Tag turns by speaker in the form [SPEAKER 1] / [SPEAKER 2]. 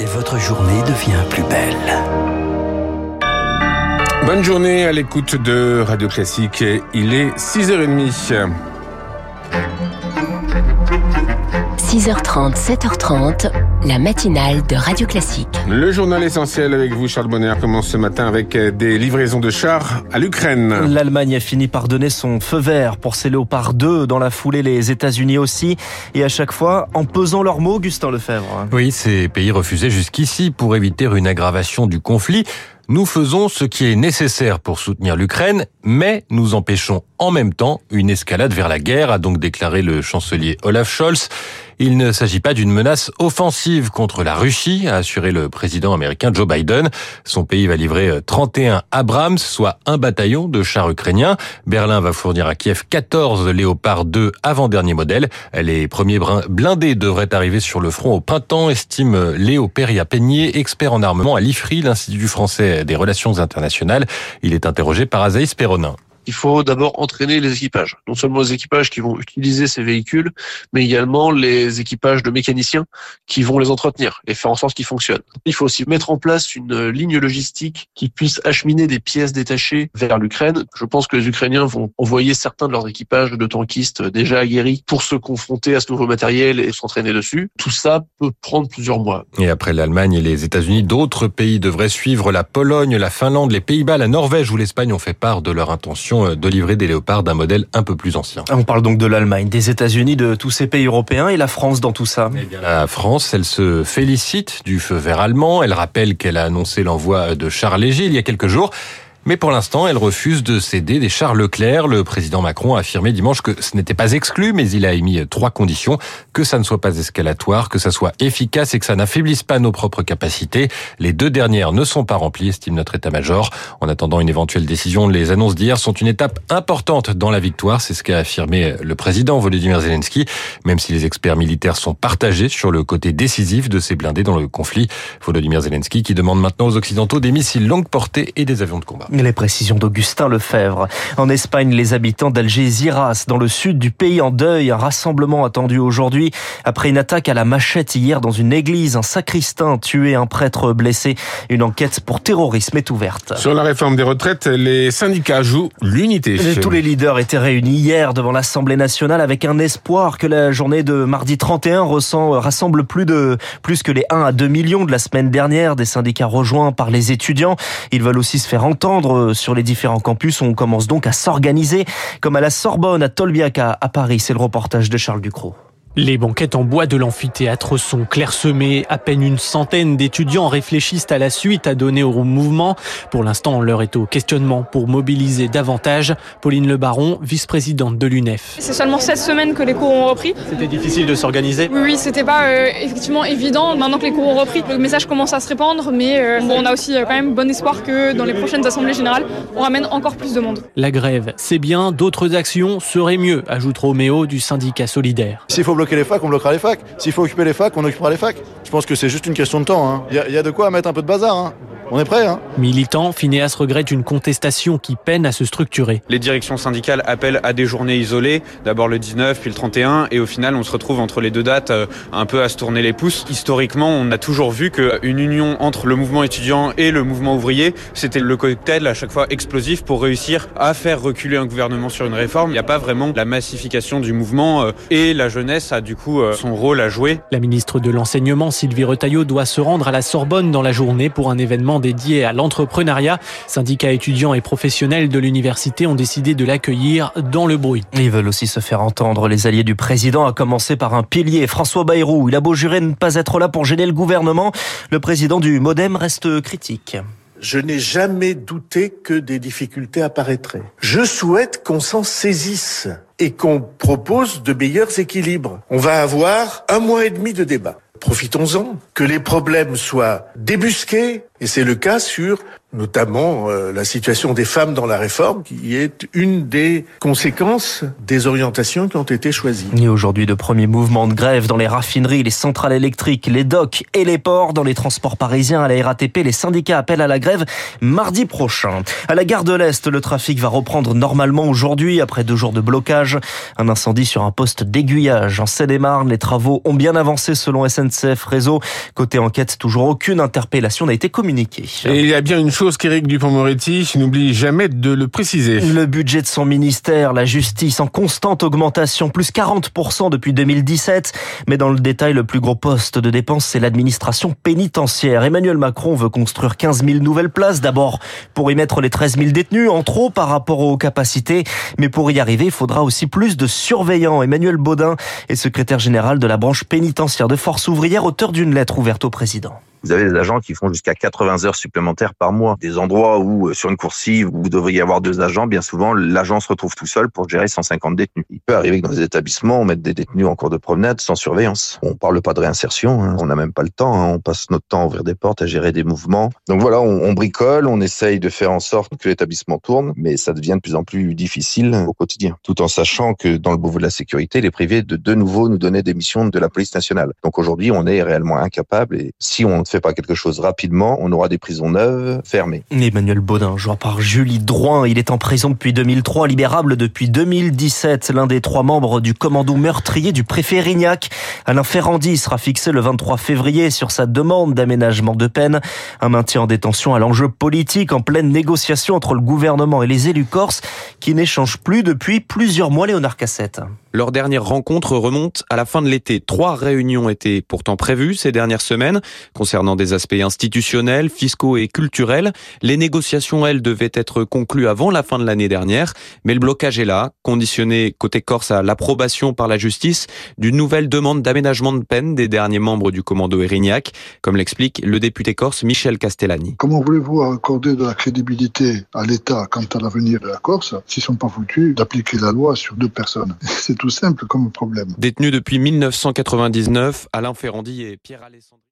[SPEAKER 1] et votre journée devient plus belle.
[SPEAKER 2] Bonne journée à l'écoute de Radio Classique. Il est 6h30.
[SPEAKER 3] 6h30, 7h30, la matinale de Radio Classique.
[SPEAKER 2] Le journal essentiel avec vous, Charles Bonner, commence ce matin avec des livraisons de chars à l'Ukraine.
[SPEAKER 4] L'Allemagne a fini par donner son feu vert pour ces Léopard 2, dans la foulée les États-Unis aussi, et à chaque fois en pesant leurs mots, Gustin Lefebvre.
[SPEAKER 5] Oui, ces pays refusaient jusqu'ici pour éviter une aggravation du conflit. Nous faisons ce qui est nécessaire pour soutenir l'Ukraine, mais nous empêchons en même temps une escalade vers la guerre, a donc déclaré le chancelier Olaf Scholz. Il ne s'agit pas d'une menace offensive contre la Russie, a assuré le président américain Joe Biden. Son pays va livrer 31 Abrams, soit un bataillon de chars ukrainiens. Berlin va fournir à Kiev 14 Léopard 2 avant-dernier modèle. Les premiers blindés devraient arriver sur le front au printemps, estime Léo Peria-Peigné, expert en armement à l'IFRI, l'Institut français des relations internationales. Il est interrogé par Azaïs Perronin
[SPEAKER 6] il faut d'abord entraîner les équipages. Non seulement les équipages qui vont utiliser ces véhicules, mais également les équipages de mécaniciens qui vont les entretenir et faire en sorte qu'ils fonctionnent. Il faut aussi mettre en place une ligne logistique qui puisse acheminer des pièces détachées vers l'Ukraine. Je pense que les Ukrainiens vont envoyer certains de leurs équipages de tankistes déjà aguerris pour se confronter à ce nouveau matériel et s'entraîner dessus. Tout ça peut prendre plusieurs mois.
[SPEAKER 5] Et après l'Allemagne et les États-Unis, d'autres pays devraient suivre la Pologne, la Finlande, les Pays-Bas, la Norvège ou l'Espagne ont fait part de leur intention euh, de livrer des léopards d'un modèle un peu plus ancien.
[SPEAKER 4] On parle donc de l'Allemagne, des États-Unis, de tous ces pays européens et la France dans tout ça.
[SPEAKER 5] Eh bien, la France, elle se félicite du feu vert allemand. Elle rappelle qu'elle a annoncé l'envoi de chars légers il y a quelques jours. Mais pour l'instant, elle refuse de céder des chars Leclerc. Le président Macron a affirmé dimanche que ce n'était pas exclu, mais il a émis trois conditions. Que ça ne soit pas escalatoire, que ça soit efficace et que ça n'affaiblisse pas nos propres capacités. Les deux dernières ne sont pas remplies, estime notre état-major. En attendant une éventuelle décision, les annonces d'hier sont une étape importante dans la victoire. C'est ce qu'a affirmé le président Volodymyr Zelensky. Même si les experts militaires sont partagés sur le côté décisif de ces blindés dans le conflit. Volodymyr Zelensky qui demande maintenant aux Occidentaux des missiles longue portée et des avions de combat.
[SPEAKER 4] Les précisions d'Augustin Lefebvre. En Espagne, les habitants d'Algeciras, dans le sud du pays en deuil, un rassemblement attendu aujourd'hui après une attaque à la machette hier dans une église, un sacristain tué, un prêtre blessé. Une enquête pour terrorisme est ouverte.
[SPEAKER 2] Sur la réforme des retraites, les syndicats jouent l'unité.
[SPEAKER 4] Tous les leaders étaient réunis hier devant l'Assemblée nationale avec un espoir que la journée de mardi 31 ressent, rassemble plus de plus que les 1 à 2 millions de la semaine dernière des syndicats rejoints par les étudiants. Ils veulent aussi se faire entendre sur les différents campus. On commence donc à s'organiser, comme à la Sorbonne, à Tolbiac, à Paris. C'est le reportage de Charles Ducrot.
[SPEAKER 7] Les banquettes en bois de l'amphithéâtre sont clairsemées. À peine une centaine d'étudiants réfléchissent à la suite à donner au mouvement. Pour l'instant, l'heure est au questionnement pour mobiliser davantage. Pauline Le Baron, vice-présidente de l'UNEF.
[SPEAKER 8] C'est seulement cette semaine que les cours ont repris.
[SPEAKER 7] C'était difficile de s'organiser?
[SPEAKER 8] Oui, oui c'était pas euh, effectivement évident. Maintenant que les cours ont repris, le message commence à se répandre, mais euh, bon, on a aussi euh, quand même bon espoir que dans les prochaines assemblées générales, on ramène encore plus de monde.
[SPEAKER 7] La grève, c'est bien, d'autres actions seraient mieux, ajoute Roméo du syndicat solidaire
[SPEAKER 9] bloquer les facs, on bloquera les facs. S'il faut occuper les facs, on occupera les facs. Je pense que c'est juste une question de temps. Il hein. y, y, a de quoi mettre un peu de bazar. Hein. On est prêt, hein?
[SPEAKER 7] Militant, Phineas regrette une contestation qui peine à se structurer.
[SPEAKER 10] Les directions syndicales appellent à des journées isolées, d'abord le 19 puis le 31, et au final on se retrouve entre les deux dates euh, un peu à se tourner les pouces. Historiquement, on a toujours vu qu'une union entre le mouvement étudiant et le mouvement ouvrier, c'était le cocktail à chaque fois explosif pour réussir à faire reculer un gouvernement sur une réforme. Il n'y a pas vraiment la massification du mouvement euh, et la jeunesse a du coup euh, son rôle à jouer.
[SPEAKER 7] La ministre de l'Enseignement, Sylvie Retailleau, doit se rendre à la Sorbonne dans la journée pour un événement dédié à l'entrepreneuriat. Syndicats étudiants et professionnels de l'université ont décidé de l'accueillir dans le bruit.
[SPEAKER 4] Ils veulent aussi se faire entendre. Les alliés du président, à commencer par un pilier, François Bayrou. Il a beau jurer ne pas être là pour gêner le gouvernement. Le président du Modem reste critique.
[SPEAKER 11] Je n'ai jamais douté que des difficultés apparaîtraient. Je souhaite qu'on s'en saisisse et qu'on propose de meilleurs équilibres. On va avoir un mois et demi de débat. Profitons-en, que les problèmes soient débusqués, et c'est le cas sur notamment euh, la situation des femmes dans la réforme, qui est une des conséquences des orientations qui ont été choisies.
[SPEAKER 4] Et aujourd'hui, de premiers mouvements de grève dans les raffineries, les centrales électriques, les docks et les ports, dans les transports parisiens, à la RATP, les syndicats appellent à la grève mardi prochain. À la gare de l'Est, le trafic va reprendre normalement aujourd'hui, après deux jours de blocage. Un incendie sur un poste d'aiguillage en Seine-et-Marne. Les travaux ont bien avancé selon SNCF Réseau. Côté enquête, toujours aucune interpellation n'a été communiquée.
[SPEAKER 2] Et il y a bien une chose Dupont-Moretti n'oublie jamais de le préciser.
[SPEAKER 4] Le budget de son ministère, la justice, en constante augmentation, plus 40% depuis 2017. Mais dans le détail, le plus gros poste de dépense, c'est l'administration pénitentiaire. Emmanuel Macron veut construire 15 000 nouvelles places. D'abord, pour y mettre les 13 000 détenus, en trop par rapport aux capacités. Mais pour y arriver, il faudra aussi plus de surveillants. Emmanuel Baudin est secrétaire général de la branche pénitentiaire de Force ouvrière, auteur d'une lettre ouverte au président.
[SPEAKER 12] Vous avez des agents qui font jusqu'à 80 heures supplémentaires par mois. Des endroits où, sur une coursive, où vous devriez avoir deux agents, bien souvent, l'agent se retrouve tout seul pour gérer 150 détenus. Il peut arriver que dans des établissements, on mette des détenus en cours de promenade sans surveillance. On parle pas de réinsertion, hein. on n'a même pas le temps. Hein. On passe notre temps à ouvrir des portes, à gérer des mouvements. Donc voilà, on, on bricole, on essaye de faire en sorte que l'établissement tourne, mais ça devient de plus en plus difficile au quotidien. Tout en sachant que dans le Beauvau de la sécurité, les privés de de nouveau nous donner des missions de la police nationale. Donc aujourd'hui, on est réellement incapable et si on ne fait pas quelque chose rapidement, on aura des prisons neuves fermées.
[SPEAKER 4] Emmanuel Baudin, joué par Julie Drouin, il est en prison depuis 2003, libérable depuis 2017. L'un des trois membres du commando meurtrier du préfet Rignac, Alain Ferrandi, sera fixé le 23 février sur sa demande d'aménagement de peine. Un maintien en détention à l'enjeu politique en pleine négociation entre le gouvernement et les élus corses qui n'échangent plus depuis plusieurs mois Léonard Cassette.
[SPEAKER 13] Leur dernière rencontre remonte à la fin de l'été. Trois réunions étaient pourtant prévues ces dernières semaines concernant des aspects institutionnels, fiscaux et culturels. Les négociations, elles, devaient être conclues avant la fin de l'année dernière, mais le blocage est là, conditionné côté Corse à l'approbation par la justice d'une nouvelle demande d'aménagement de peine des derniers membres du commando Erignac, comme l'explique le député corse Michel Castellani.
[SPEAKER 14] Comment voulez-vous accorder de la crédibilité à l'État quant à l'avenir de la Corse s'ils ne sont pas foutus d'appliquer la loi sur deux personnes? tout simple comme problème.
[SPEAKER 13] Détenus depuis 1999, Alain Ferrandi et Pierre Alessandri.